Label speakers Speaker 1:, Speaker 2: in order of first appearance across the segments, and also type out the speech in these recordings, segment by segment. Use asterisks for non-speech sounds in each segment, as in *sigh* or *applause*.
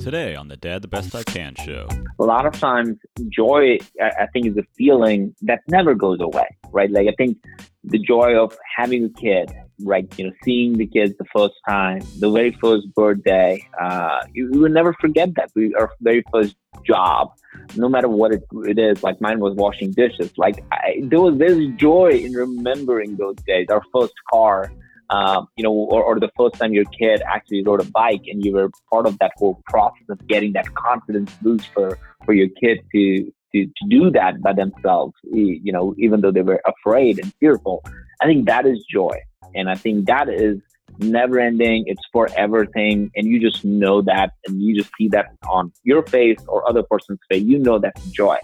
Speaker 1: Today on the Dad the Best I Can show.
Speaker 2: A lot of times, joy, I think, is a feeling that never goes away, right? Like, I think the joy of having a kid, right? You know, seeing the kids the first time, the very first birthday, uh, you, will never forget that. We, our very first job, no matter what it, it is, like mine was washing dishes. Like, I, there was this joy in remembering those days, our first car um, you know, or, or the first time your kid actually rode a bike and you were part of that whole process of getting that confidence boost for, for your kid to, to, to do that by themselves, you know, even though they were afraid and fearful. I think that is joy. And I think that is never ending. It's forever thing. And you just know that and you just see that on your face or other person's face. You know that's joy.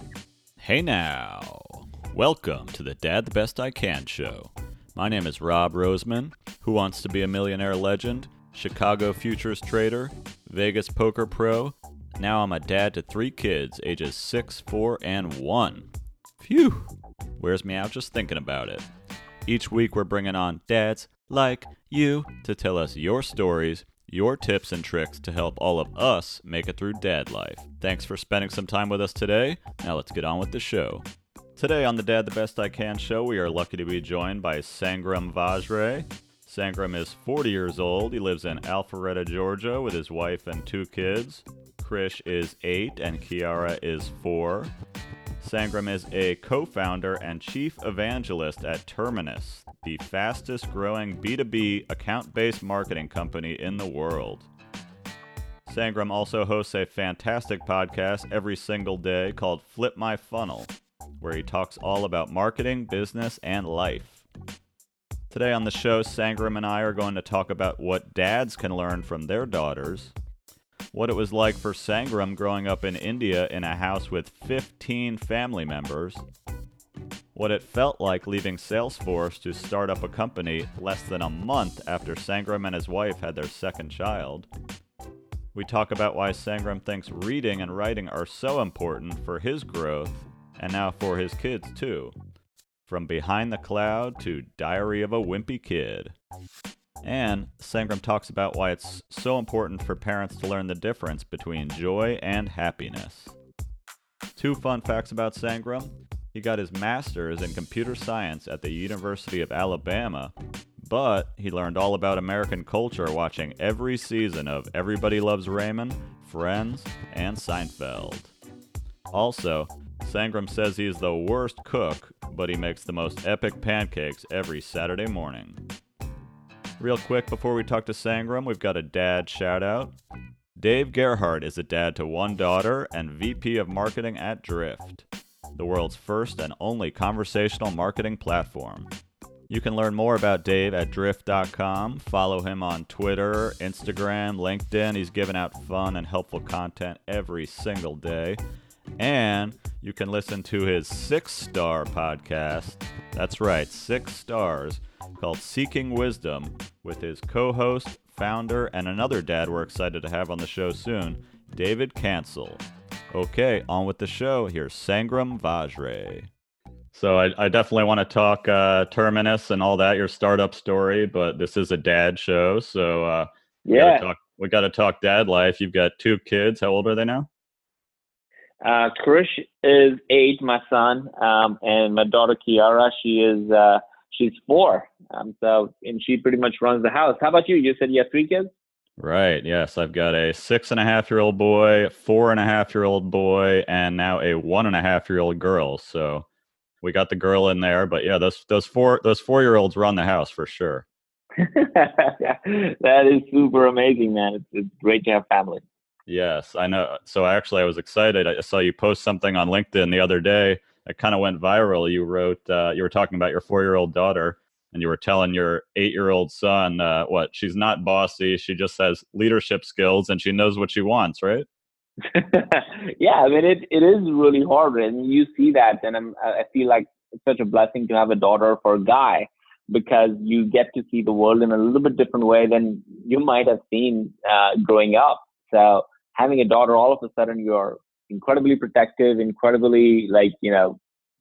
Speaker 1: Hey now. Welcome to the Dad the Best I Can show. My name is Rob Roseman, who wants to be a millionaire legend, Chicago futures trader, Vegas poker pro. Now I'm a dad to three kids, ages 6, 4, and 1. Phew! Wears me out just thinking about it. Each week we're bringing on dads like you to tell us your stories, your tips and tricks to help all of us make it through dad life. Thanks for spending some time with us today. Now let's get on with the show. Today on the Dad the Best I Can show, we are lucky to be joined by Sangram Vajre. Sangram is 40 years old. He lives in Alpharetta, Georgia, with his wife and two kids. Krish is 8 and Kiara is 4. Sangram is a co founder and chief evangelist at Terminus, the fastest growing B2B account based marketing company in the world. Sangram also hosts a fantastic podcast every single day called Flip My Funnel, where he talks all about marketing, business, and life. Today on the show, Sangram and I are going to talk about what dads can learn from their daughters, what it was like for Sangram growing up in India in a house with 15 family members, what it felt like leaving Salesforce to start up a company less than a month after Sangram and his wife had their second child. We talk about why Sangram thinks reading and writing are so important for his growth and now for his kids too. From Behind the Cloud to Diary of a Wimpy Kid. And Sangram talks about why it's so important for parents to learn the difference between joy and happiness. Two fun facts about Sangram. He got his master's in computer science at the University of Alabama, but he learned all about American culture watching every season of Everybody Loves Raymond, Friends, and Seinfeld. Also, Sangram says he's the worst cook, but he makes the most epic pancakes every Saturday morning. Real quick before we talk to Sangram, we've got a dad shout out. Dave Gerhardt is a dad to one daughter and VP of marketing at Drift, the world's first and only conversational marketing platform. You can learn more about Dave at drift.com. Follow him on Twitter, Instagram, LinkedIn. He's giving out fun and helpful content every single day. And you can listen to his six star podcast. That's right, six stars, called Seeking Wisdom, with his co host, founder, and another dad we're excited to have on the show soon, David Cancel. Okay, on with the show. Here's Sangram Vajre. So I, I definitely want to talk uh, Terminus and all that, your startup story, but this is a dad show, so uh, we
Speaker 2: Yeah.
Speaker 1: we got to talk dad life. You've got two kids. How old are they now?
Speaker 2: Uh, Krish is eight, my son, um, and my daughter Kiara, she is uh, she's four. Um, so and she pretty much runs the house. How about you? You said you have three kids.
Speaker 1: Right. Yes, I've got a six and a half year old boy, four and a half year old boy, and now a one and a half year old girl. So we got the girl in there, but yeah, those those four those four year olds run the house for sure. *laughs*
Speaker 2: that is super amazing, man. It's, it's great to have family.
Speaker 1: Yes, I know. So actually, I was excited. I saw you post something on LinkedIn the other day. It kind of went viral. You wrote, uh, you were talking about your four-year-old daughter, and you were telling your eight-year-old son, uh, what she's not bossy. She just has leadership skills, and she knows what she wants. Right? *laughs*
Speaker 2: yeah, I mean it, it is really hard, and you see that, and I'm, I feel like it's such a blessing to have a daughter for a guy because you get to see the world in a little bit different way than you might have seen uh, growing up. So having a daughter, all of a sudden you're incredibly protective, incredibly like you know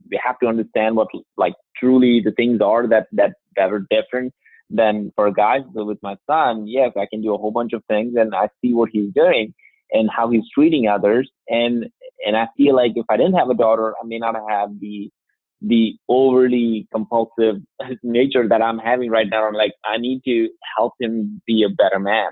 Speaker 2: you have to understand what like truly the things are that that that are different than for guys. So with my son, yes, I can do a whole bunch of things, and I see what he's doing and how he's treating others. And and I feel like if I didn't have a daughter, I may not have the the overly compulsive *laughs* nature that I'm having right now. I'm like, I need to help him be a better man.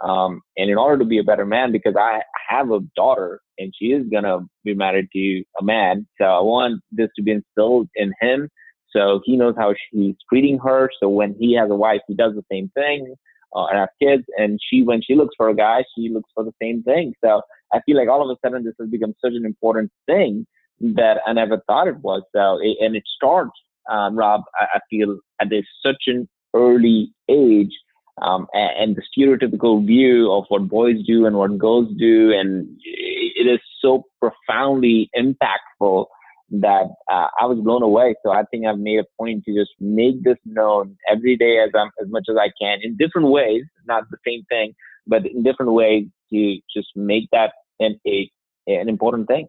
Speaker 2: Um, and in order to be a better man, because I have a daughter and she is gonna be married to a man, so I want this to be instilled in him, so he knows how he's treating her. So when he has a wife, he does the same thing, uh, and has kids. And she, when she looks for a guy, she looks for the same thing. So I feel like all of a sudden this has become such an important thing that I never thought it was. So and it starts, um, Rob. I, I feel at this such an early age um, and, and, the stereotypical view of what boys do and what girls do, and it is so profoundly impactful that uh, I was blown away. So I think I've made a point to just make this known every day as I'm, as much as I can in different ways, not the same thing, but in different ways to just make that an a, an important thing.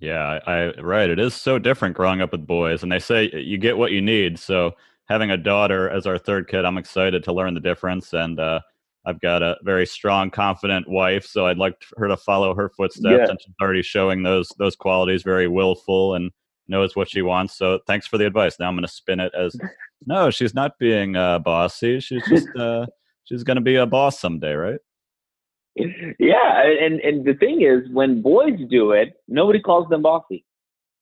Speaker 1: Yeah, I, right. It is so different growing up with boys, and they say you get what you need. So having a daughter as our third kid, I'm excited to learn the difference. And uh, I've got a very strong, confident wife, so I'd like her to follow her footsteps. Yeah. And she's already showing those those qualities, very willful and knows what she wants. So thanks for the advice. Now I'm going to spin it as *laughs* no, she's not being uh, bossy. She's just *laughs* uh, she's going to be a boss someday, right?
Speaker 2: Yeah, and and the thing is, when boys do it, nobody calls them bossy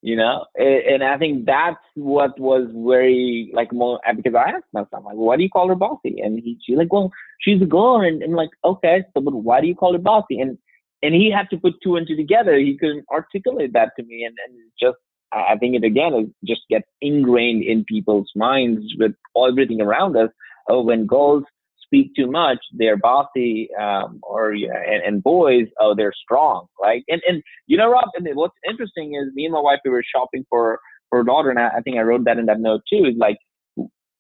Speaker 2: you know? And, i think that's what was very like more uh, because i asked myself like why do you call her bossy? And he she's like well she's a girl and i'm like okay so but why do you call her bossy? And and he had to put two and two together. He couldn't articulate that to me and, and just i think it again just gets ingrained in people's minds with everything around us oh when girls speak too much, they're bossy, um, or and, and, boys, oh, they're strong, right? And and you know, Rob, and what's interesting is me and my wife we were shopping for for a daughter, and I, I think I wrote that in that note too. Is like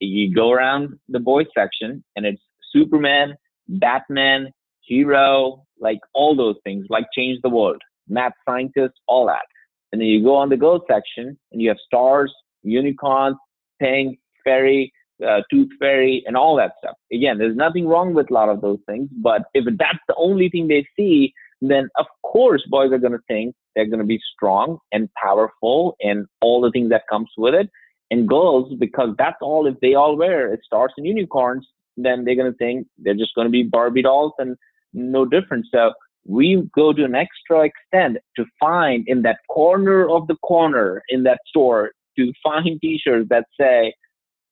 Speaker 2: you go around the boys section, and it's Superman, Batman, hero, like all those things, like change the world, math scientist, all that. And then you go on the girls section, and you have stars, unicorns, pink, fairy, uh, tooth fairy, and all that stuff. Again, there's nothing wrong with a lot of those things, but if that's the only thing they see, then of course boys are going to think they're going to be strong and powerful and all the things that comes with it. And girls, because that's all if they all wear it stars and unicorns, then they're going to think they're just going to be Barbie dolls and no different. So we go to an extra extent to find in that corner of the corner in that store to find *laughs* t-shirts that say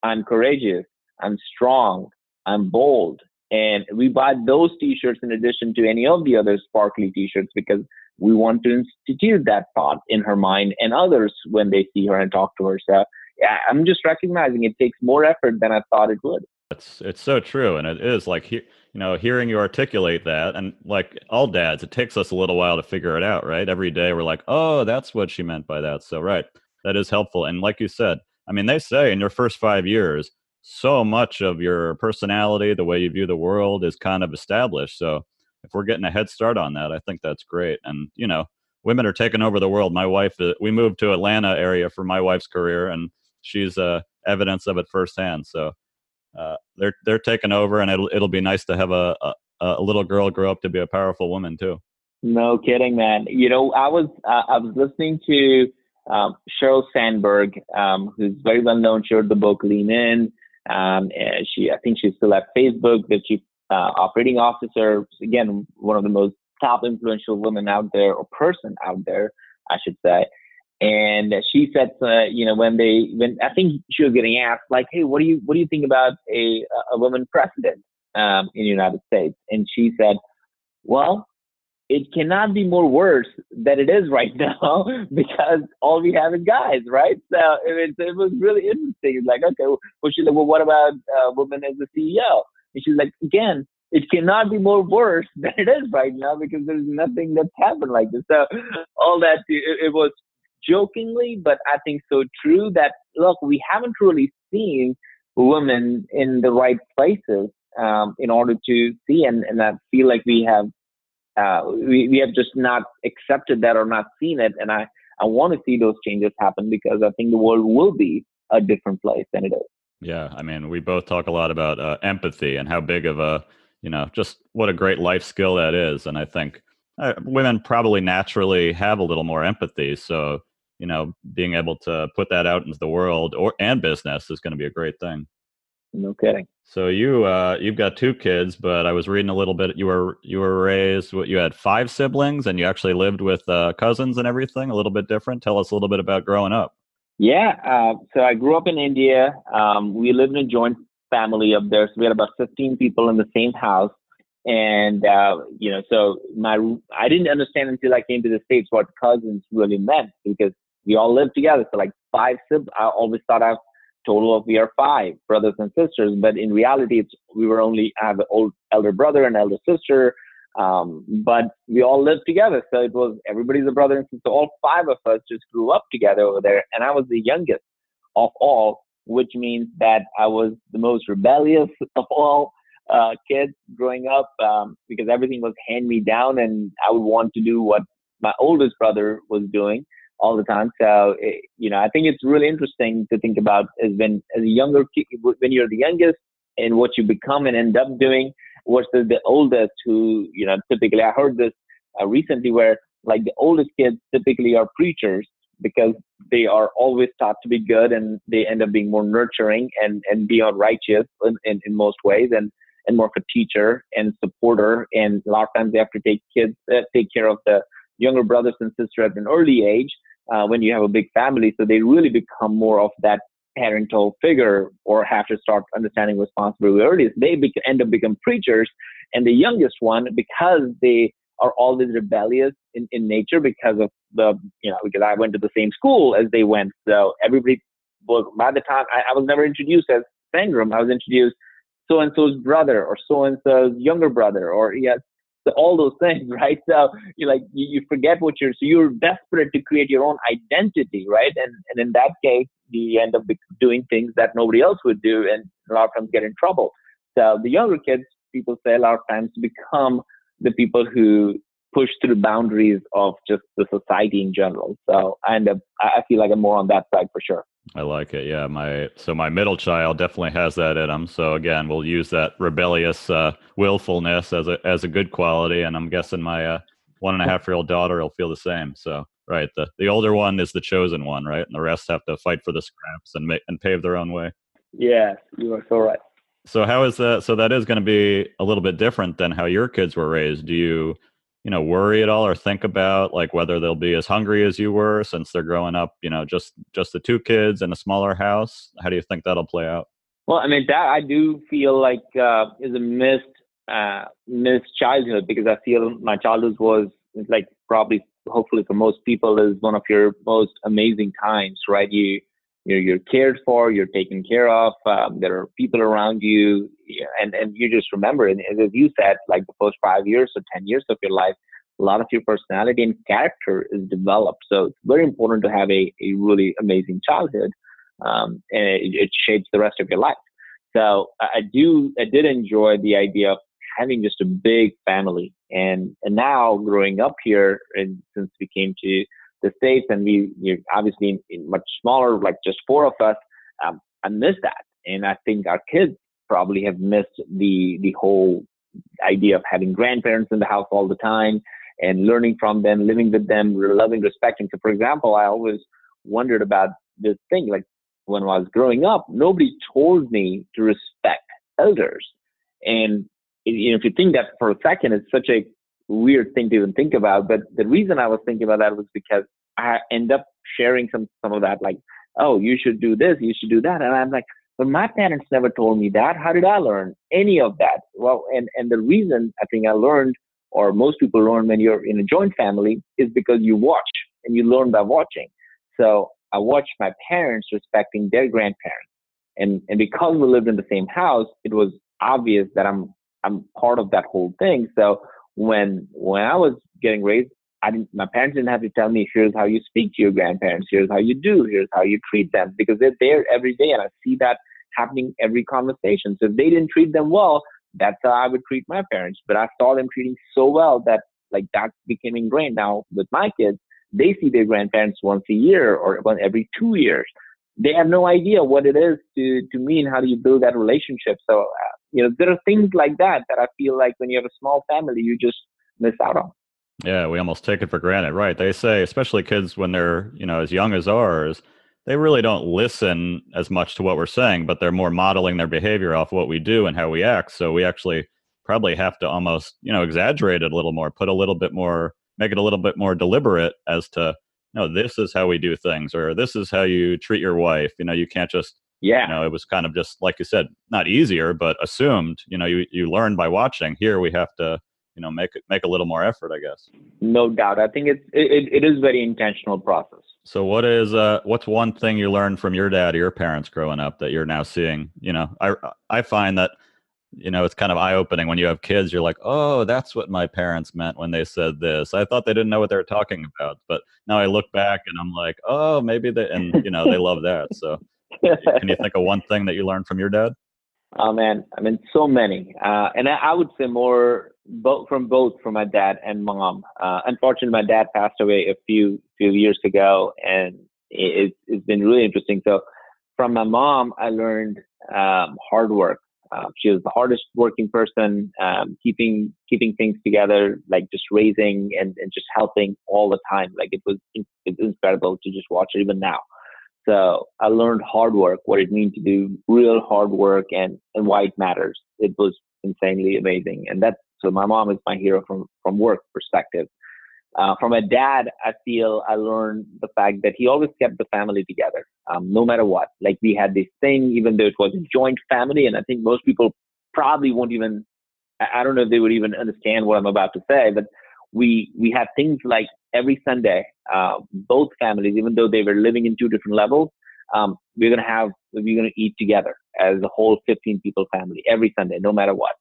Speaker 2: I'm courageous, I'm strong, I'm bold. And we buy those t-shirts in addition to any of the other sparkly t-shirts because we want to institute that thought in her mind and others when they see her and talk to her. So yeah, I'm just recognizing it takes more effort than I thought it would.
Speaker 1: It's it's so true, and it is like you know hearing you articulate that, and like all dads, it takes us a little while to figure it out, right? Every day we're like, oh, that's what she meant by that. So right, that is helpful, and like you said, I mean, they say in your first five years, so much of your personality, the way you view the world is kind of established. So if we're getting a head start on that, I think that's great. And, you know, women are taking over the world. My wife, uh, we moved to Atlanta area for my wife's career, and she's uh, evidence of it firsthand. So uh, they're they're taking over, and it'll it'll be nice to have a, a, a little girl grow up to be a powerful woman too.
Speaker 2: No kidding, man. You know, I was uh, I was listening to um, Sheryl Sandberg, um, who's very well known. She wrote the book Lean In. Um, she, I think she's still at Facebook, the chief uh, operating officer. Again, one of the most top influential women out there, or person out there, I should say. And she said, uh, you know, when they, when I think she was getting asked, like, hey, what do you, what do you think about a a woman president um, in the United States? And she said, well, it cannot be more worse than it is right *laughs* now because all we have is guys, right? So it, it was really interesting. It's like, okay, well, she's like, well, what about uh, women as a CEO? And she's like, again, it cannot be more worse *laughs* than it is right now because there's nothing that's happened like this. So all that, it, it was jokingly, but I think so true that, look, we haven't really seen women in the right places um, in order to see, and, and I feel like we have uh, we, we have just not accepted that or not seen it. And I, I want to see those changes happen because I think the world will be a different place than it is.
Speaker 1: Yeah. I mean, we both talk a lot about uh, empathy and how big of a, you know, just what a great life skill that is. And I think uh, women probably naturally have a little more empathy. So, you know, being able to put that out into the world or and business is going to be a great thing.
Speaker 2: No kidding.
Speaker 1: So you uh, you've got two kids, but I was reading a little bit. You were you were raised. What you had five siblings, and you actually lived with uh, cousins and everything. A little bit different. Tell us a little bit about growing up.
Speaker 2: Yeah. Uh, so I grew up in India. Um, we lived in a joint family up there. So we had about 15 people in the same house. And, uh, you know, so my, I didn't understand until I came to the States what cousins really meant because we all lived together. So like five siblings, I always thought I total of we are five brothers and sisters, but in reality, it's, we were only, I have an old elder brother and elder sister. Um, but we all lived together. So it was, everybody's a brother and sister. All five of us just grew up together over there. And I was the youngest of all, which means that I was the most rebellious *laughs* of all uh, kids growing up um, because everything was hand me down and I would want to do what my oldest brother was doing all the time. So, it, you know, I think it's really interesting to think about as when, as a younger when you're the youngest and what you become and end up doing versus the oldest who, you know, typically I heard this uh, recently where like the oldest kids typically are preachers because they are always taught to be good and they end up being more nurturing and, and beyond righteous in, in, in most ways. And and more of a teacher and supporter. And a lot of times they have to take kids, uh, take care of the younger brothers and sisters at an early age uh, when you have a big family. So they really become more of that parental figure or have to start understanding responsibility early. They be- end up become preachers. And the youngest one, because they are always rebellious in, in nature because of the, you know, because I went to the same school as they went. So everybody was, by the time I, I was never introduced as Sangram, I was introduced so and so's brother or so and so's younger brother or yes so *laughs* all those things right? So you like you, you forget what you're so you're desperate to create your own identity right? And and in that case you end up doing things that nobody else would do and a lot of times get in trouble. So the younger kids people say a lot of times become the people who push through the boundaries of just the society in general so and up i feel like i'm more on that side for sure
Speaker 1: I like it. Yeah, my so my middle child definitely has that in him. So again, we'll use that rebellious uh, willfulness as a as a good quality, and I'm guessing my uh, one and a half year old daughter will feel the same. So right, the the older one is the chosen one, right, and the rest have to fight for the scraps and make and pave their own way.
Speaker 2: Yeah, you are so right.
Speaker 1: So how is that? So that is going to be a little bit different than how your kids were raised. Do you you know worry at all or think about like whether they'll be as hungry as you were since they're growing up you know just just the two kids in a smaller house? How do you think that'll play out?
Speaker 2: Well i mean that i do feel like uh, is a missed uh, missed childhood because i feel my childhood was like probably hopefully for most people is one of your most amazing times right? You you're, you're cared for, you're taken care of. Um, there are people around you, and and you just remember. And as you said, like the first five years or ten years of your life, a lot of your personality and character is developed. So it's very important to have a, a really amazing childhood, um, and it, it, shapes the rest of your life. So I do, I did enjoy the idea of having just a big family, and and now growing up here, and since we came to the states, and we you obviously in, in, much smaller, like just four of us. Um, I miss that, and I think our kids probably have missed the the whole idea of having grandparents in the house all the time and learning from them, living with them, loving, respecting. So, for example, I always wondered about this thing. Like when I was growing up, nobody told me to respect elders, and you know, if you think that for a second, it's such a weird thing to even think about. But the reason I was thinking about that was because I end up sharing some some of that, like, oh, you should do this, you should do that, and I'm like, but my parents never told me that. How did I learn any of that? Well, and and the reason I think I learned, or most people learn when you're in a joint family, is because you watch and you learn by watching. So I watched my parents respecting their grandparents, and and because we lived in the same house, it was obvious that I'm I'm part of that whole thing. So when when I was getting raised, I didn't, my parents didn't have to tell me, here's how you speak to your grandparents, here's how you do, here's how you treat them, because they're there every day, and I see that happening every conversation. So if they didn't treat them well, that's how I would treat my parents. But I saw them treating so well that like that became ingrained. Now with my kids, they see their grandparents once a year or once every two years. They have no idea what it is to to mean how do you build that relationship. So uh, you know, there are things like that that I feel like when you have a small family, you just miss out on.
Speaker 1: Yeah, we almost take it for granted, right? They say, especially kids when they're, you know, as young as ours, they really don't listen as much to what we're saying, but they're more modeling their behavior off what we do and how we act. So we actually probably have to almost, you know, exaggerate it a little more, put a little bit more, make it a little bit more deliberate as to, no, this is how we do things, or this is how you treat your wife. You know, you can't just,
Speaker 2: yeah,
Speaker 1: you know, it was kind of just like you said, not easier, but assumed. You know, you you learn by watching. Here we have to, you know, make it make a little more effort, I guess.
Speaker 2: No doubt. I think it's it, it is very intentional process.
Speaker 1: So what is uh what's one thing you learned from your dad or your parents growing up that you're now seeing? You know, I I find that you know it's kind of eye opening when you have kids. You're like, oh, that's what my parents meant when they said this. I thought they didn't know what they were talking about, but now I look back and I'm like, oh, maybe they and you know they love that. So *laughs* can you think of one thing that you learned from your dad?
Speaker 2: Oh man, I mean, so many, uh, and I, I, would say more both from both from my dad and mom. Uh, unfortunately, my dad passed away a few few years ago, and it, has been really interesting. So, from my mom, I learned um, hard work. Uh, she was the hardest working person, um, keeping keeping things together, like just raising and, and just helping all the time. Like it was, it was incredible to just watch it even now. So I learned hard work, what it means to do real hard work and, and why it matters. It was insanely amazing. And that's, so my mom is my hero from, from work perspective. Uh, from a dad, I feel I learned the fact that he always kept the family together, um, no matter what. Like we had this thing, even though it was a joint family, and I think most people probably won't even, I don't know if they would even understand what I'm about to say, but we we had things like every Sunday, uh, both families, even though they were living in two different levels, um, we're gonna have we're gonna eat together as a whole 15 people family every Sunday, no matter what.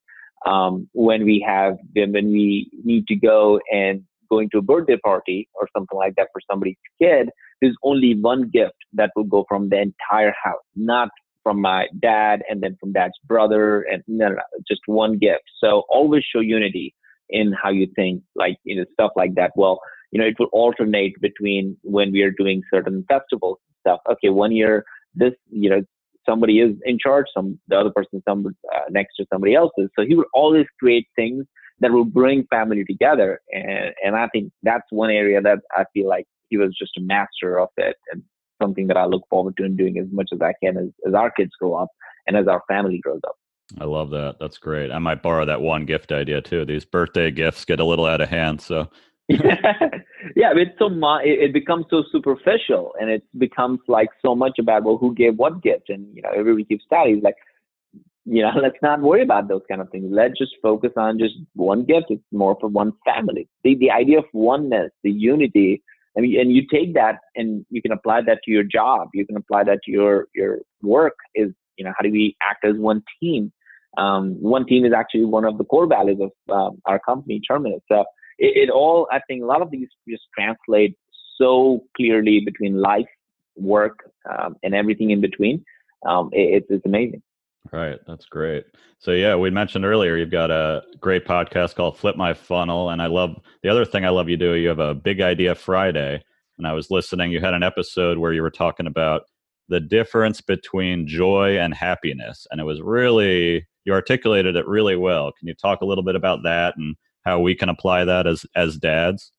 Speaker 2: Um, when we have when we need to go and going to a birthday party or something like that for somebody's kid, there's only one gift that will go from the entire house, not from my dad and then from dad's brother and no, no, no, just one gift. So always show unity in how you think, like, you know, stuff like that. Well, you know, it will alternate between when we are doing certain festivals and stuff. Okay, one year, this, you know, somebody is in charge, some, the other person some, uh, next to somebody else's. So he would always create things that will bring family together. And, and I think that's one area that I feel like he was just a master of it and something that I look forward to and doing as much as I can as, as our kids grow up and as our family grows up.
Speaker 1: I love that. That's great. I might borrow that one gift idea too. These birthday gifts get a little out of hand, so *laughs*
Speaker 2: yeah, it's so it becomes so superficial, and it becomes like so much about well, who gave what gift, and you know, everybody keeps tallies. Like, you know, *laughs* let's not worry about those kind of things. Let's just focus on just one gift. It's more for one family. The the idea of oneness, the unity. I mean, and you take that and you can apply that to your job. You can apply that to your your work. Is you know, how do we act as one team? Um, one team is actually one of the core values of um, our company, Terminus. So it, it, all, I think, a lot of these just translate so clearly between life, work, um, and everything in between. Um, it, it's amazing.
Speaker 1: Right, that's great. So yeah, we mentioned earlier you've got a great podcast called Flip My Funnel, and I love the other thing I love you do. You have a Big Idea Friday, and I was listening. You had an episode where you were talking about the difference between joy and happiness. And it was really, you articulated it really well. Can you talk a little bit about that and how we can apply that as, as dads?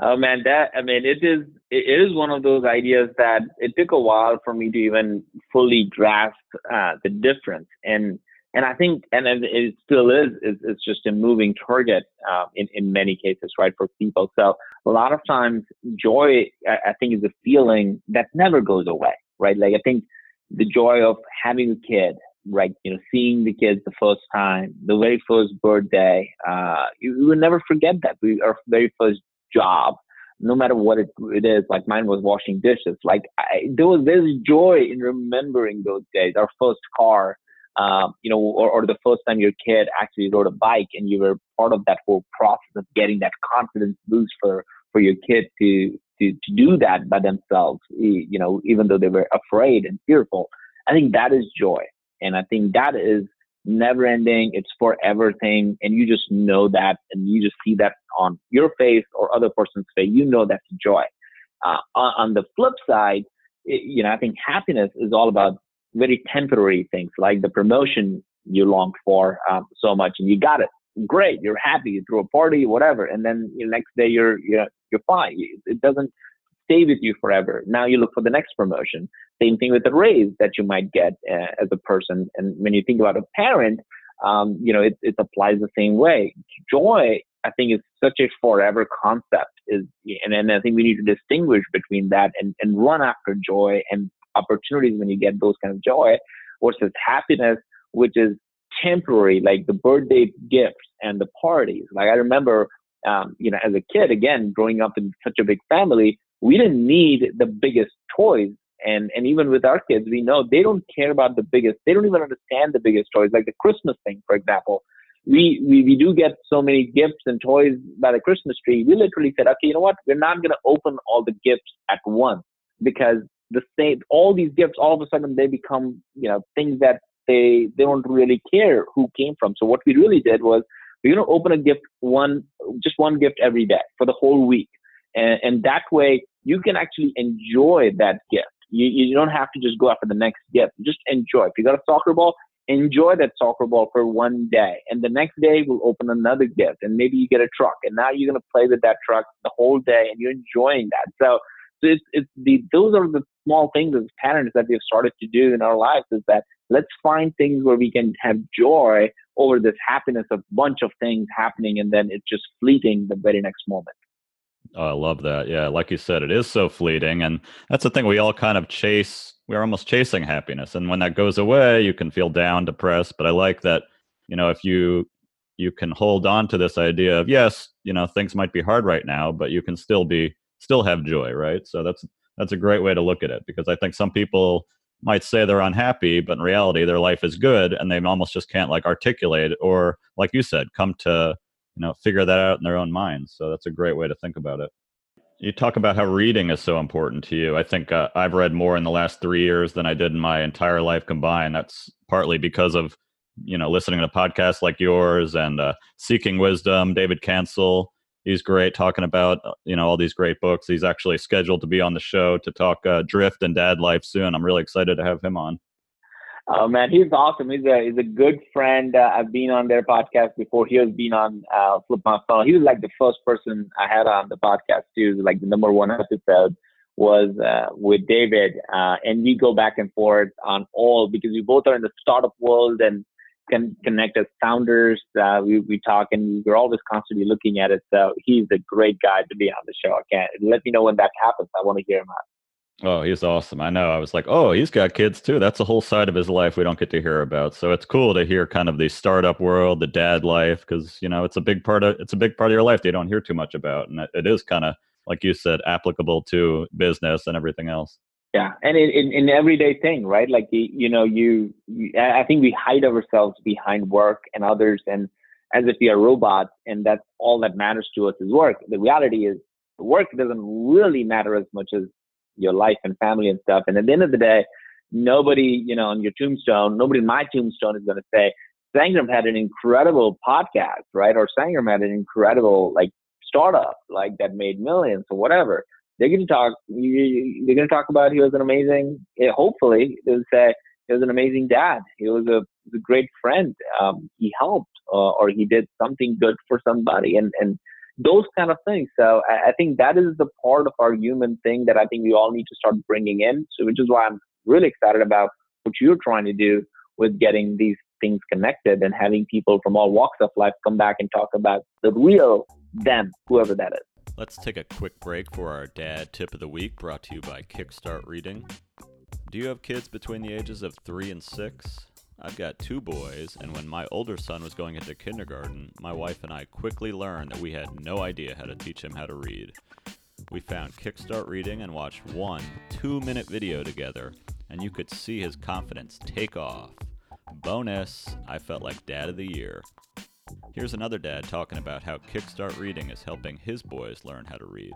Speaker 2: Oh man, that I mean, it is it is one of those ideas that it took a while for me to even fully grasp uh, the difference, and and I think and it still is is it's just a moving target uh, in in many cases, right, for people. So a lot of times, joy I think is a feeling that never goes away, right? Like I think the joy of having a kid, right? You know, seeing the kids the first time, the very first birthday, uh, you, will never forget that. We, our very first job, no matter what it, it is, like mine was washing dishes. Like I, there was, there's joy in remembering those days. Our first car, um, you know, or, or the first time your kid actually rode a bike and you were part of that whole process of getting that confidence boost for, for your kid to to, to do that by themselves, you know, even though they were afraid and fearful. I think that is joy. And I think that is never ending. It's forever thing. And you just know that and you just see that on your face or other person's face. You know that's joy. Uh, on, on, the flip side, it, you know, I think happiness is all about very temporary things like the promotion you longed for um, so much and you got it great. You're happy. You throw a party, whatever, and then the next day you're you're you're fine. It doesn't stay with you forever. Now you look for the next promotion. Same thing with the raise that you might get uh, as a person. And when you think about a parent, um, you know, it, it applies the same way. Joy, I think, is such a forever concept. Is and, and I think we need to distinguish between that and, and run after joy and opportunities when you get those kind of joy versus happiness, which is temporary, like the birthday gifts and the parties. Like I remember, um, you know, as a kid, again, growing up in such a big family, we didn't need the biggest toys. And, and even with our kids, we know they don't care about the biggest, they don't even understand the biggest toys, like the Christmas thing, for example. We, we, we do get so many gifts and toys by the Christmas tree. We literally said, okay, you know what? We're not going to open all the gifts at once because the same, all these gifts, all of a sudden they become, you know, things that they, they don't really care who came from. So what we really did was, we're going to open a gift one, just one gift every day for the whole week. And, and that way you can actually enjoy that gift. You, you don't have to just go after the next gift. Just enjoy. If you got a soccer ball, enjoy that soccer ball for one day. And the next day we'll open another gift and maybe you get a truck and now you're going to play with that truck the whole day and you're enjoying that. So, so it's, it's the, those are the small things as parents that we've started to do in our lives is that let's find things where we can have joy over this happiness of bunch of things happening and then it's just fleeting the very next moment.
Speaker 1: Oh, I love that. Yeah, like you said, it is so fleeting, and that's the thing. We all kind of chase. We're almost chasing happiness, and when that goes away, you can feel down, depressed. But I like that. You know, if you you can hold on to this idea of yes, you know, things might be hard right now, but you can still be still have joy, right? So that's that's a great way to look at it because I think some people might say they're unhappy, but in reality, their life is good, and they almost just can't like articulate or like you said, come to you know figure that out in their own minds so that's a great way to think about it. You talk about how reading is so important to you. I think uh, i've read more in the last three years than i did in my entire life combined. That's partly because of you know listening to podcasts like yours and uh, seeking wisdom david cancel. He's great talking about uh, you know all these great books. He's actually scheduled to be on the show to talk uh, drift and dad life soon. I'm really excited to have him on
Speaker 2: Oh man, he's awesome. He's a he's a good friend. Uh, I've been on their podcast before. He has been on uh, Flip My Funnel. He was like the first person I had on the podcast too. Like the number one episode was uh, with David, uh, and we go back and forth on all because we both are in the startup world and can connect as founders. Uh, we we talk and we're always constantly looking at it. So he's a great guy to be on the show. I can't let me know when that happens. I want to hear him out.
Speaker 1: Oh, he's awesome. I know. I was like, oh, he's got kids too. That's a whole side of his life we don't get to hear about. So it's cool to hear kind of the startup world, the dad life, because you know it's a big part of it's a big part of your life they don't hear too much about, and it is kind of like you said, applicable to business and everything else.
Speaker 2: Yeah, and in, in, in everyday thing, right? Like you know, you, you I think we hide ourselves behind work and others, and as if we are robots, and that's all that matters to us is work. The reality is, work doesn't really matter as much as your life and family and stuff. And at the end of the day, nobody, you know, on your tombstone, nobody in my tombstone is going to say, Sangram had an incredible podcast, right? Or Sangram had an incredible like startup, like that made millions or whatever. They're going to talk. They're going to talk about he was an amazing. Eh, hopefully, they'll say he was an amazing dad. He was a, a great friend. Um, he helped, uh, or he did something good for somebody, and and those kind of things. So I, I think that is the part of our human thing that I think we all need to start bringing in. So which is why I'm really excited about what you're trying to do with getting these things connected and having people from all walks of life come back and talk about the real them, whoever that is.
Speaker 1: Let's take a quick break for our dad tip of the week brought to you by Kickstart Reading. Do you have kids between the ages of three and six? I've got two boys, and when my older son was going into kindergarten, my wife and I quickly learned that we had no idea how to teach him how to read. We found Kickstart Reading and watched one two minute video together, and you could see his confidence take off. Bonus, I felt like Dad of the Year. Here's another dad talking about how Kickstart Reading is helping his boys learn how to read.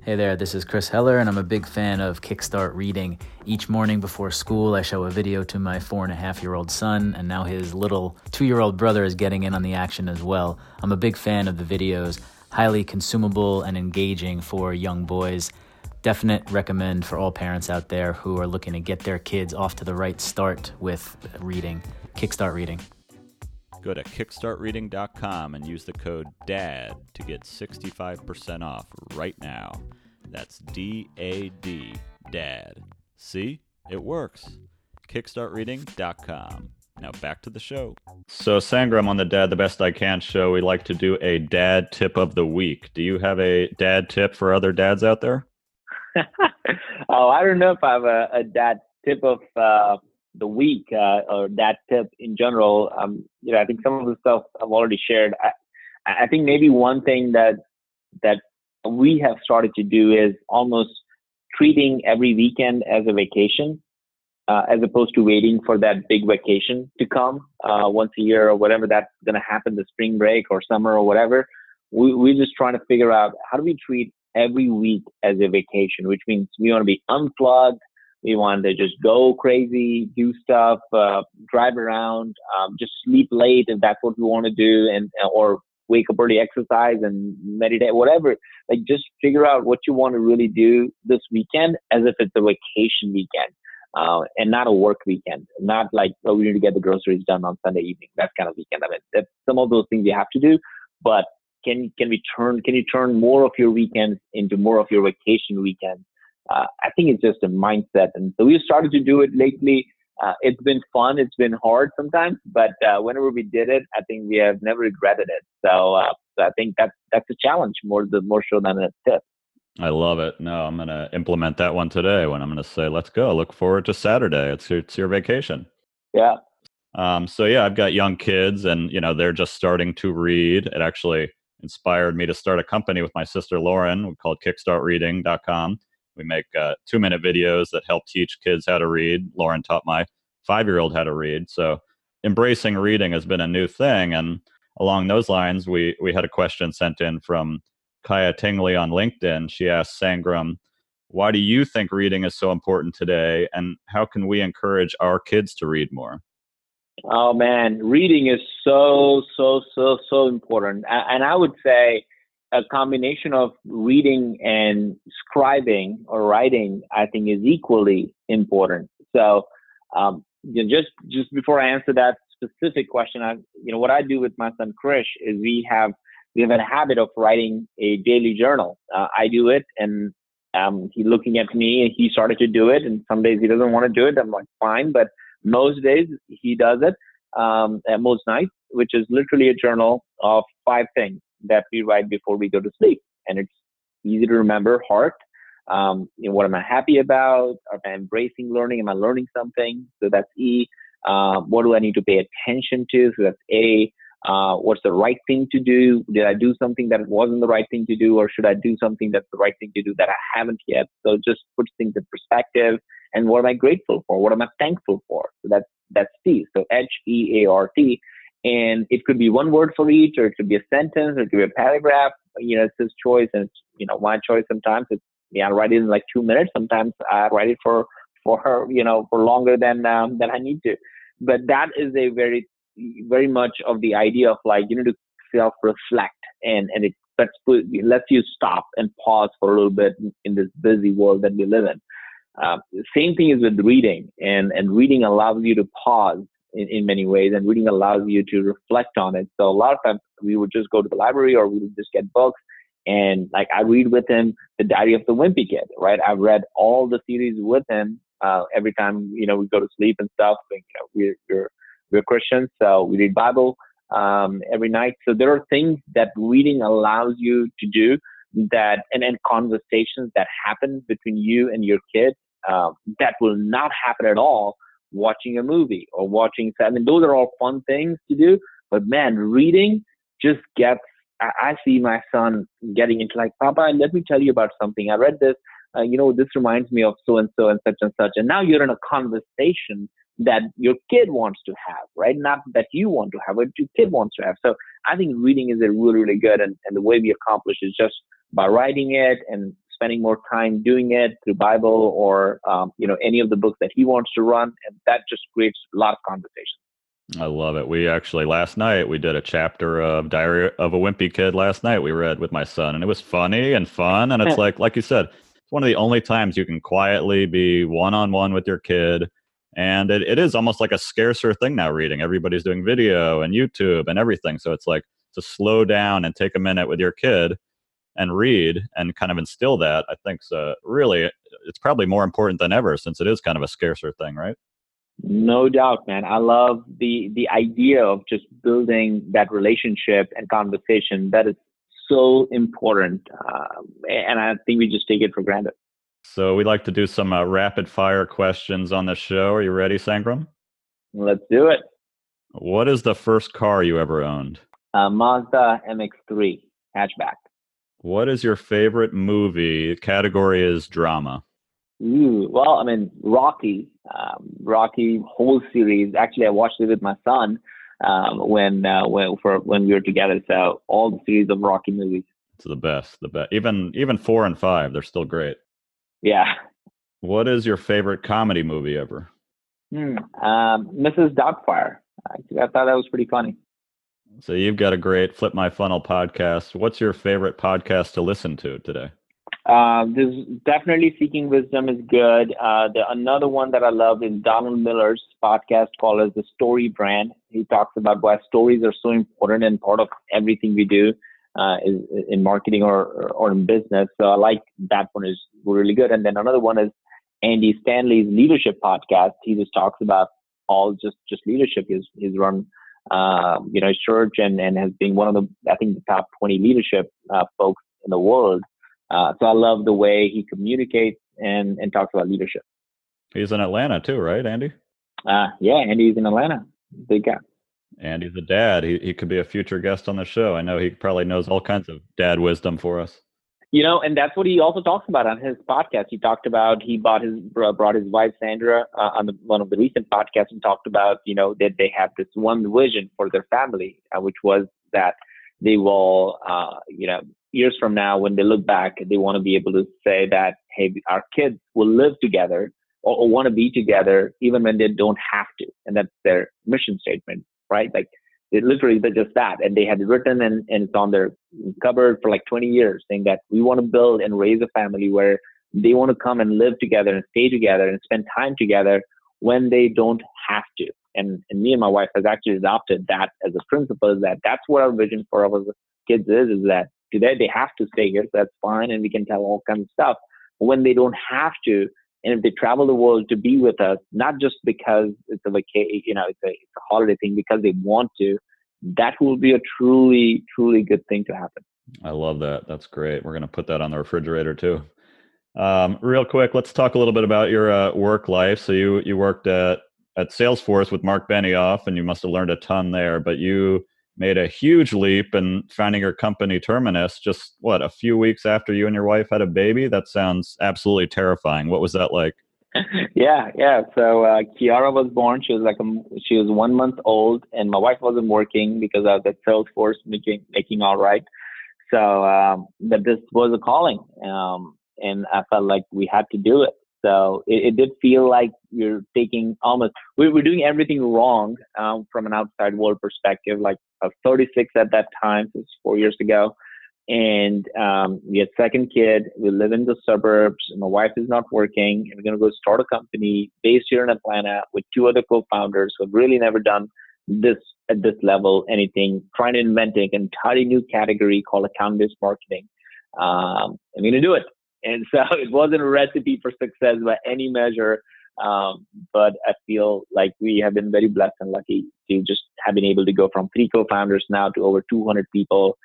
Speaker 3: Hey there, this is Chris Heller, and I'm a big fan of Kickstart Reading. Each morning before school, I show a video to my four and a half year old son, and now his little two year old brother is getting in on the action as well. I'm a big fan of the videos, highly consumable and engaging for young boys. Definite recommend for all parents out there who are looking to get their kids off to the right start with reading. Kickstart Reading.
Speaker 1: Go to kickstartreading.com and use the code DAD to get 65% off right now. That's D A D, DAD. See? It works. Kickstartreading.com. Now back to the show. So, Sangram on the Dad the Best I Can show, we like to do a dad tip of the week. Do you have a dad tip for other dads out there? *laughs*
Speaker 2: oh, I don't know if I have a, a dad tip of uh, the week uh, or that tip in general. Um, you know, I think some of the stuff I've already shared. I, I think maybe one thing that that we have started to do is almost treating every weekend as a vacation, uh, as opposed to waiting for that big vacation to come uh, once a year or whatever that's going to happen, the spring break or summer or whatever. We, we're just trying to figure out how do we treat every week as a vacation, which means we want to be unplugged, we want to just go crazy, do stuff, uh, drive around, um, just sleep late if that's what we want to do, and or wake up early, exercise, and meditate, whatever. Like just figure out what you want to really do this weekend, as if it's a vacation weekend. Uh, and not a work weekend, not like oh we need to get the groceries done on Sunday evening. That kind of weekend. I mean, that's some of those things you have to do, but can can we turn can you turn more of your weekends into more of your vacation weekends uh, I think it's just a mindset. And so we've started to do it lately. Uh, it's been fun. It's been hard sometimes, but uh, whenever we did it, I think we have never regretted it. So, uh, so I think that's that's a challenge more the more so than a tip.
Speaker 1: I love it. No, I'm going to implement that one today when I'm going to say, let's go. Look forward to Saturday. It's your, it's your vacation.
Speaker 2: Yeah.
Speaker 1: Um, so yeah, I've got young kids and, you know, they're just starting to read. It actually inspired me to start a company with my sister, Lauren, called kickstartreading.com. We make uh, two minute videos that help teach kids how to read. Lauren taught my five year old how to read. So embracing reading has been a new thing. And along those lines, we, we had a question sent in from Kaya Tingley on LinkedIn. She asked Sangram, why do you think reading is so important today? And how can we encourage our kids to read more?
Speaker 2: Oh man, reading is so, so, so, so important. And I would say a combination of reading and scribing or writing, I think, is equally important. So, um, you know, just just before I answer that specific question, I, you know, what I do with my son Krish is we have we have a habit of writing a daily journal. Uh, I do it, and um, he's looking at me, and he started to do it. And some days he doesn't want to do it. I'm like, fine, but most days he does it. Um, most nights, which is literally a journal of five things that we write before we go to sleep. And it's easy to remember heart. Um, you know, what am I happy about? Am I embracing learning? Am I learning something? So that's E. Uh, what do I need to pay attention to? So that's A. Uh, what's the right thing to do? Did I do something that wasn't the right thing to do, or should I do something that's the right thing to do that I haven't yet? So just puts things in perspective. And what am I grateful for? What am I thankful for? So that's that's T. So H E A R T. And it could be one word for each, or it could be a sentence, or it could be a paragraph. You know, it's his choice, and it's you know my choice. Sometimes it's yeah, I write it in like two minutes. Sometimes I write it for for her, you know, for longer than um, than I need to. But that is a very very much of the idea of like you need to self reflect, and and it lets lets you stop and pause for a little bit in this busy world that we live in. Uh, same thing is with reading, and and reading allows you to pause in, in many ways, and reading allows you to reflect on it. So a lot of times we would just go to the library or we would just get books. And like I read with him the Diary of the Wimpy Kid, right? I've read all the series with him uh, every time you know we go to sleep and stuff. And, you know, we're, we're we're Christians, so we read Bible um, every night. So there are things that reading allows you to do that, and and conversations that happen between you and your kid uh, that will not happen at all watching a movie or watching. I mean, those are all fun things to do. But man, reading just gets. I, see my son getting into like, Papa, let me tell you about something. I read this. Uh, you know, this reminds me of so and so and such and such. And now you're in a conversation that your kid wants to have, right? Not that you want to have, but your kid wants to have. So I think reading is a really, really good. And, and the way we accomplish is just by writing it and spending more time doing it through Bible or um, you know any of the books that he wants to run, and that just creates a lot of conversation.
Speaker 1: I love it. We actually last night we did a chapter of Diary of a Wimpy Kid. Last night we read with my son, and it was funny and fun. And it's like, like you said, it's one of the only times you can quietly be one on one with your kid and it, it is almost like a scarcer thing now reading everybody's doing video and youtube and everything so it's like to slow down and take a minute with your kid and read and kind of instill that i think so really it's probably more important than ever since it is kind of a scarcer thing right
Speaker 2: no doubt man i love the the idea of just building that relationship and conversation that is so important uh, and i think we just take it for granted
Speaker 1: so we like to do some uh, rapid fire questions on the show. Are you ready, Sangram?
Speaker 2: Let's do it.
Speaker 1: What is the first car you ever owned?
Speaker 2: Uh, Mazda MX-3 hatchback.
Speaker 1: What is your favorite movie? Category is drama.
Speaker 2: Ooh, well, I mean, Rocky, um, Rocky whole series. Actually, I watched it with my son um, when uh, when for when we were together. So all the series of Rocky movies.
Speaker 1: It's the best, the best. Even even four and five, they're still great.
Speaker 2: Yeah.
Speaker 1: What is your favorite comedy movie ever?
Speaker 2: Hmm. Um, Mrs. Doubtfire. I, I thought that was pretty funny.
Speaker 1: So you've got a great Flip My Funnel podcast. What's your favorite podcast to listen to today?
Speaker 2: Uh, there's definitely Seeking Wisdom is good. Uh, the, another one that I love is Donald Miller's podcast called as the Story Brand. He talks about why stories are so important and part of everything we do uh, is, in marketing or, or in business. So I like that one is really good. And then another one is Andy Stanley's leadership podcast. He just talks about all just just leadership. He's he's run um, you know his church and and has been one of the I think the top 20 leadership uh, folks in the world. Uh, so I love the way he communicates and and talks about leadership.
Speaker 1: He's in Atlanta too, right, Andy?
Speaker 2: Uh, yeah, Andy's in Atlanta. Big guy
Speaker 1: and he's a dad. He he could be a future guest on the show. I know he probably knows all kinds of dad wisdom for us.
Speaker 2: You know, and that's what he also talks about on his podcast. He talked about he bought his brought his wife Sandra uh, on the, one of the recent podcasts and talked about you know that they have this one vision for their family, uh, which was that they will uh, you know years from now when they look back, they want to be able to say that hey, our kids will live together or, or want to be together even when they don't have to, and that's their mission statement right? Like it literally just that. And they had written and, and it's on their cupboard for like 20 years saying that we want to build and raise a family where they want to come and live together and stay together and spend time together when they don't have to. And, and me and my wife has actually adopted that as a principle that that's what our vision for our kids is, is that today they have to stay here. So that's fine. And we can tell all kinds of stuff. When they don't have to, and if they travel the world to be with us, not just because it's a vacation, you know, it's a, it's a holiday thing, because they want to, that will be a truly, truly good thing to happen.
Speaker 1: I love that. That's great. We're going to put that on the refrigerator too. Um, real quick, let's talk a little bit about your uh, work life. So you you worked at at Salesforce with Mark Benioff, and you must have learned a ton there. But you made a huge leap in finding your company Terminus just what a few weeks after you and your wife had a baby. That sounds absolutely terrifying. What was that like? *laughs*
Speaker 2: yeah, yeah. So uh, Kiara was born. She was like a, she was one month old, and my wife wasn't working because I was at Salesforce making making all right. So, um, this was a calling, um, and I felt like we had to do it. So it, it did feel like you're taking almost we were doing everything wrong um, from an outside world perspective. Like Was 36 at that time, so it's four years ago, and um, we had second kid. We live in the suburbs. My wife is not working, and we're gonna go start a company based here in Atlanta with two other co-founders who have really never done this at this level anything. Trying to invent an entirely new category called account-based marketing. Um, I'm gonna do it. And so *laughs* it wasn't a recipe for success by any measure. Um, but I feel like we have been very blessed and lucky to just have been able to go from three co-founders now to over 200 people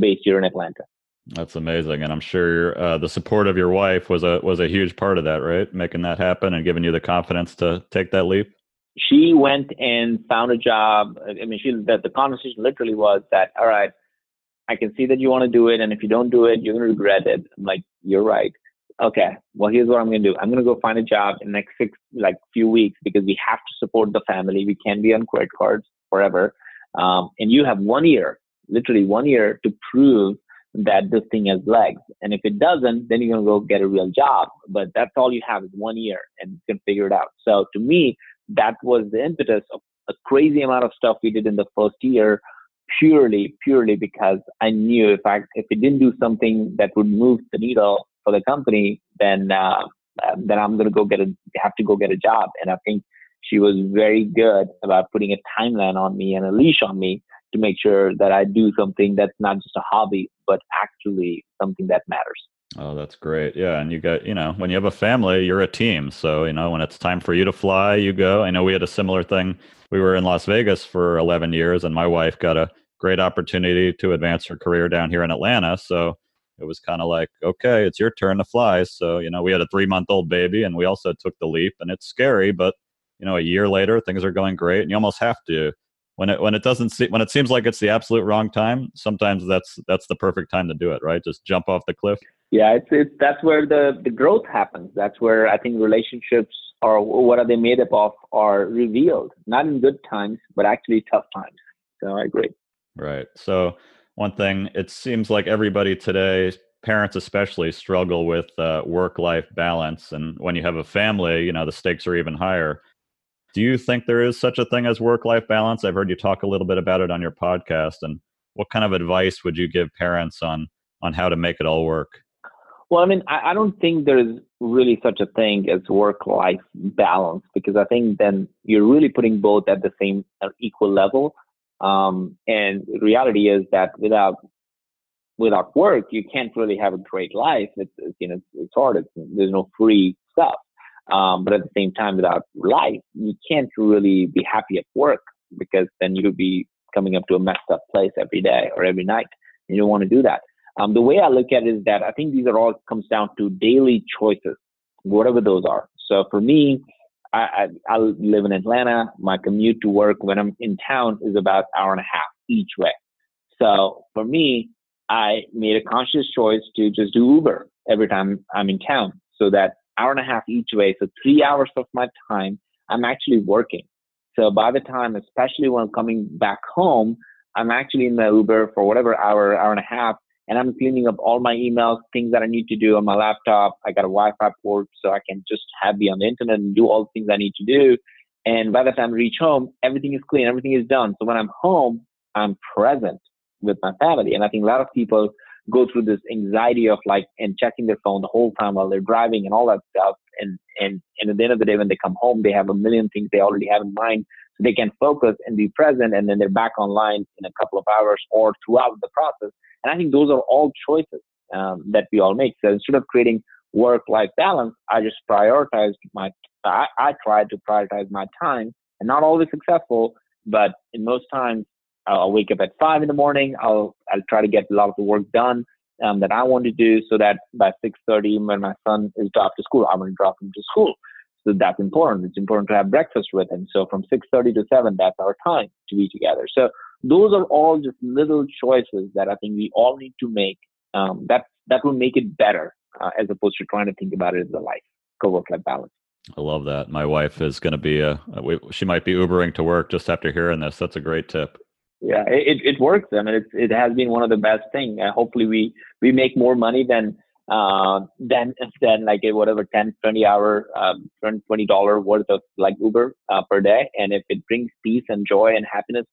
Speaker 2: based here in Atlanta.
Speaker 1: That's amazing, and I'm sure uh, the support of your wife was a was a huge part of that, right? Making that happen and giving you the confidence to take that leap.
Speaker 2: She went and found a job. I mean, she that the conversation literally was that, all right, I can see that you want to do it, and if you don't do it, you're going to regret it. I'm like, you're right. Okay, well, here's what I'm going to do. I'm going to go find a job in the next six, like, few weeks because we have to support the family. We can't be on credit cards forever. Um, and you have one year, literally one year, to prove that this thing has legs. And if it doesn't, then you're going to go get a real job. But that's all you have is one year, and you can figure it out. So to me, that was the impetus of a crazy amount of stuff we did in the first year purely purely because I knew if I if it didn't do something that would move the needle for the company, then uh, then I'm gonna go get a have to go get a job. And I think she was very good about putting a timeline on me and a leash on me to make sure that I do something that's not just a hobby, but actually something that matters.
Speaker 1: Oh, that's great. Yeah. And you got, you know, when you have a family, you're a team. So, you know, when it's time for you to fly, you go. I know we had a similar thing. We were in Las Vegas for 11 years, and my wife got a great opportunity to advance her career down here in Atlanta. So it was kind of like, okay, it's your turn to fly. So, you know, we had a three month old baby and we also took the leap, and it's scary, but, you know, a year later, things are going great. And you almost have to. When it when it doesn't see when it seems like it's the absolute wrong time sometimes that's that's the perfect time to do it right? Just jump off the cliff.
Speaker 2: Yeah it's, it's that's where the the growth happens. That's where i think relationships are what are they made up of are revealed. Not in good times but actually tough times. So i agree.
Speaker 1: Right. So one thing it seems like everybody today parents especially struggle with uh, work life balance and when you have a family you know the stakes are even higher do you think there is such a thing as work life balance? I've heard you talk a little bit about it on your podcast. And what kind of advice would you give parents on on how to make it all work?
Speaker 2: Well, I mean, I, I don't think there's really such a thing as work life balance because I think then you're really putting both at the same uh, equal level. Um, and reality is that without without work, you can't really have a great life. It's, it's you know it's hard. It's, there's no free stuff. Um, but at the same time, without life, you can't really be happy at work because then you'll be coming up to a messed up place every day or every night. You don't want to do that. Um, the way I look at it is that I think these are all comes down to daily choices, whatever those are. So for me, I, I, I live in Atlanta. My commute to work when I'm in town is about hour and a half each way. So for me, I made a conscious choice to just do Uber every time I'm in town so that hour and a half each way. So three hours of my time, I'm actually working. So by the time, especially when I'm coming back home, I'm actually in the Uber for whatever hour, hour and a half, and I'm cleaning up all my emails, things that I need to do on my laptop. I got a Wi-Fi port, so I can just have be on the internet and do all the things I need to do. And by the time I reach home, everything is clean, everything is done. So when I'm home, I'm present with my family. And I think a lot of people go through this anxiety of like and checking their phone the whole time while they're driving and all that stuff. And and and at the end of the day, when they come home, they have a million things they already have in mind, so they can focus and be present. And then they're back online in a couple of hours or throughout the process. And I think those are all choices um, that we all make. So instead of creating work-life balance, I just prioritize my. I, I try to prioritize my time, and not always successful, but in most times I'll wake up at five in the morning. I'll I'll try to get a lot of the work done um, that I want to do, so that by six thirty, when my son is dropped to school, I'm going to drop him to school. So that's important. It's important to have breakfast with him. So from six thirty to seven, that's our time to be together. So those are all just little choices that I think we all need to make. Um, that that will make it better uh, as opposed to trying to think about it as a life, co-work life balance.
Speaker 1: I love that. My wife is going to be a, she might be Ubering to work just after hearing this. That's a great tip
Speaker 2: yeah it, it works i mean it's, it has been one of the best thing uh, hopefully we we make more money than uh, than than like a whatever 10 20 hour um, 20 dollar worth of like uber uh, per day and if it brings peace and joy and happiness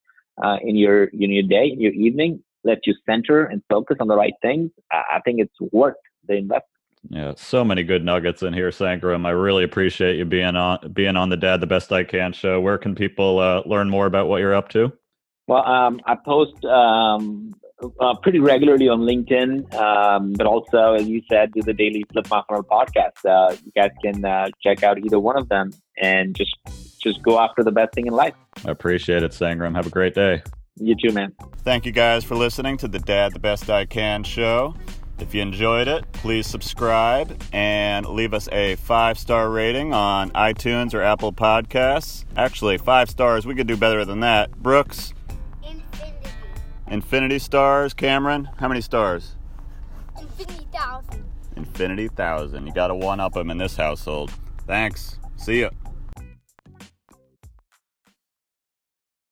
Speaker 2: uh, in your in your day in your evening lets you center and focus on the right things i, I think it's worth the investment
Speaker 1: yeah, so many good nuggets in here, Sangram. I really appreciate you being on being on the Dad the Best I Can show. Where can people uh, learn more about what you're up to?
Speaker 2: Well, um, I post um, uh, pretty regularly on LinkedIn, um, but also, as you said, do the daily Flip My Funnel podcast. Uh, you guys can uh, check out either one of them and just just go after the best thing in life.
Speaker 1: I appreciate it, Sangram. Have a great day.
Speaker 2: You too, man.
Speaker 1: Thank you guys for listening to the Dad the Best I Can show. If you enjoyed it, please subscribe and leave us a five star rating on iTunes or Apple Podcasts. Actually, five stars, we could do better than that. Brooks, Infinity stars, Cameron. How many stars?
Speaker 4: Infinity thousand.
Speaker 1: Infinity thousand. You got to one up them in this household. Thanks. See ya.